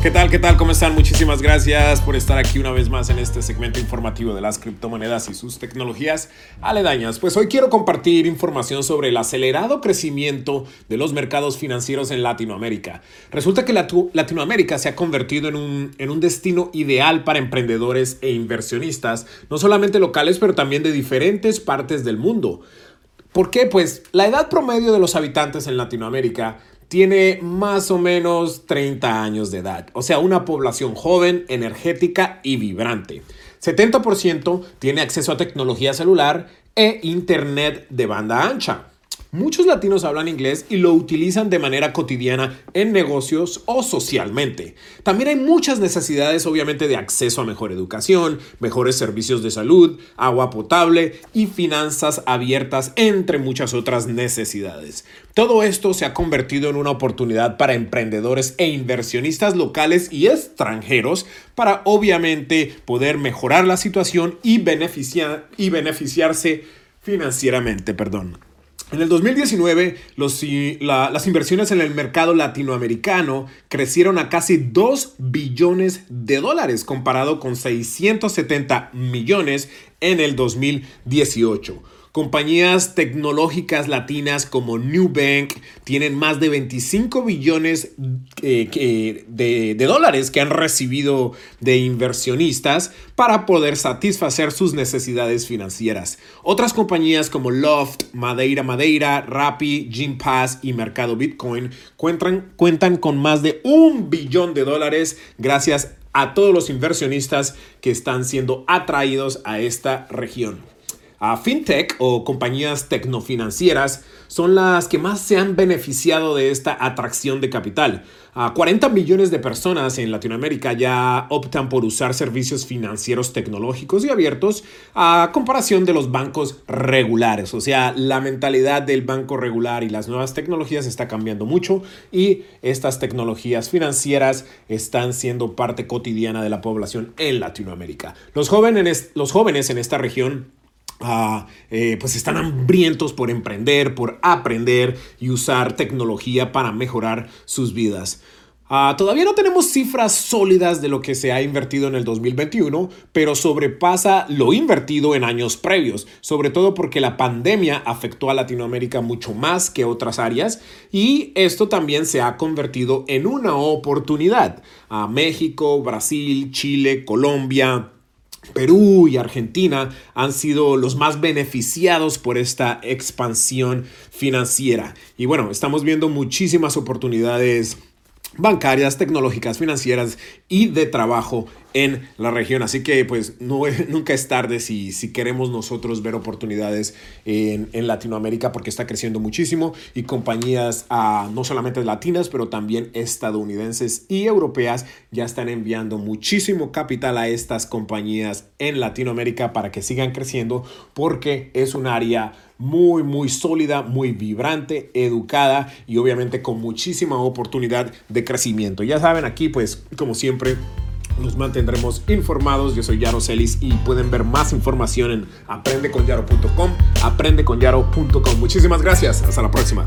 ¿Qué tal? ¿Qué tal? ¿Cómo están? Muchísimas gracias por estar aquí una vez más en este segmento informativo de las criptomonedas y sus tecnologías aledañas. Pues hoy quiero compartir información sobre el acelerado crecimiento de los mercados financieros en Latinoamérica. Resulta que Latinoamérica se ha convertido en un, en un destino ideal para emprendedores e inversionistas, no solamente locales, pero también de diferentes partes del mundo. ¿Por qué? Pues la edad promedio de los habitantes en Latinoamérica tiene más o menos 30 años de edad, o sea, una población joven, energética y vibrante. 70% tiene acceso a tecnología celular e internet de banda ancha. Muchos latinos hablan inglés y lo utilizan de manera cotidiana en negocios o socialmente. También hay muchas necesidades obviamente de acceso a mejor educación, mejores servicios de salud, agua potable y finanzas abiertas, entre muchas otras necesidades. Todo esto se ha convertido en una oportunidad para emprendedores e inversionistas locales y extranjeros para obviamente poder mejorar la situación y, beneficiar, y beneficiarse financieramente. Perdón. En el 2019, las inversiones en el mercado latinoamericano crecieron a casi 2 billones de dólares comparado con 670 millones en el 2018. Compañías tecnológicas latinas como Newbank tienen más de 25 billones eh, de, dólares que han recibido de inversionistas para poder satisfacer sus necesidades financieras. Otras compañías como Loft, Madeira Madeira, Rappi, Gympass y Mercado Bitcoin cuentan, cuentan con más de un billón de dólares gracias a todos los inversionistas que están siendo atraídos a esta región. Fintech o compañías tecnofinancieras son las que más se han beneficiado de esta atracción de capital. A 40 millones de personas en Latinoamérica ya optan por usar servicios financieros tecnológicos y abiertos a comparación de los bancos regulares. O sea, la mentalidad del banco regular y las nuevas tecnologías está cambiando mucho y estas tecnologías financieras están siendo parte cotidiana de la población en Latinoamérica. Los jóvenes, los jóvenes en esta región eh, pues están hambrientos por emprender, por aprender y usar tecnología para mejorar sus vidas. Ah, todavía no tenemos cifras sólidas de lo que se ha invertido en el 2021, pero sobrepasa lo invertido en años previos, sobre todo porque la pandemia afectó a Latinoamérica mucho más que otras áreas y esto también se ha convertido en una oportunidad. A México, Brasil, Chile, Colombia, Perú y Argentina han sido los más beneficiados por esta expansión financiera. Y bueno, estamos viendo muchísimas oportunidades bancarias, tecnológicas, financieras y de trabajo en la región. Así que pues nunca es tarde si, si queremos nosotros ver oportunidades en, Latinoamérica porque está creciendo muchísimo y compañías ah, no solamente latinas pero también estadounidenses y europeas ya están enviando muchísimo capital a estas compañías en Latinoamérica para que sigan creciendo porque es un área muy, muy sólida, muy vibrante, educada y obviamente con muchísima oportunidad de crecimiento. Ya saben, aquí pues como siempre los mantendremos informados. Yo soy Yaro Celis y pueden ver más información en aprendeconyaro.com, aprendeconyaro.com. Muchísimas gracias. Hasta la próxima.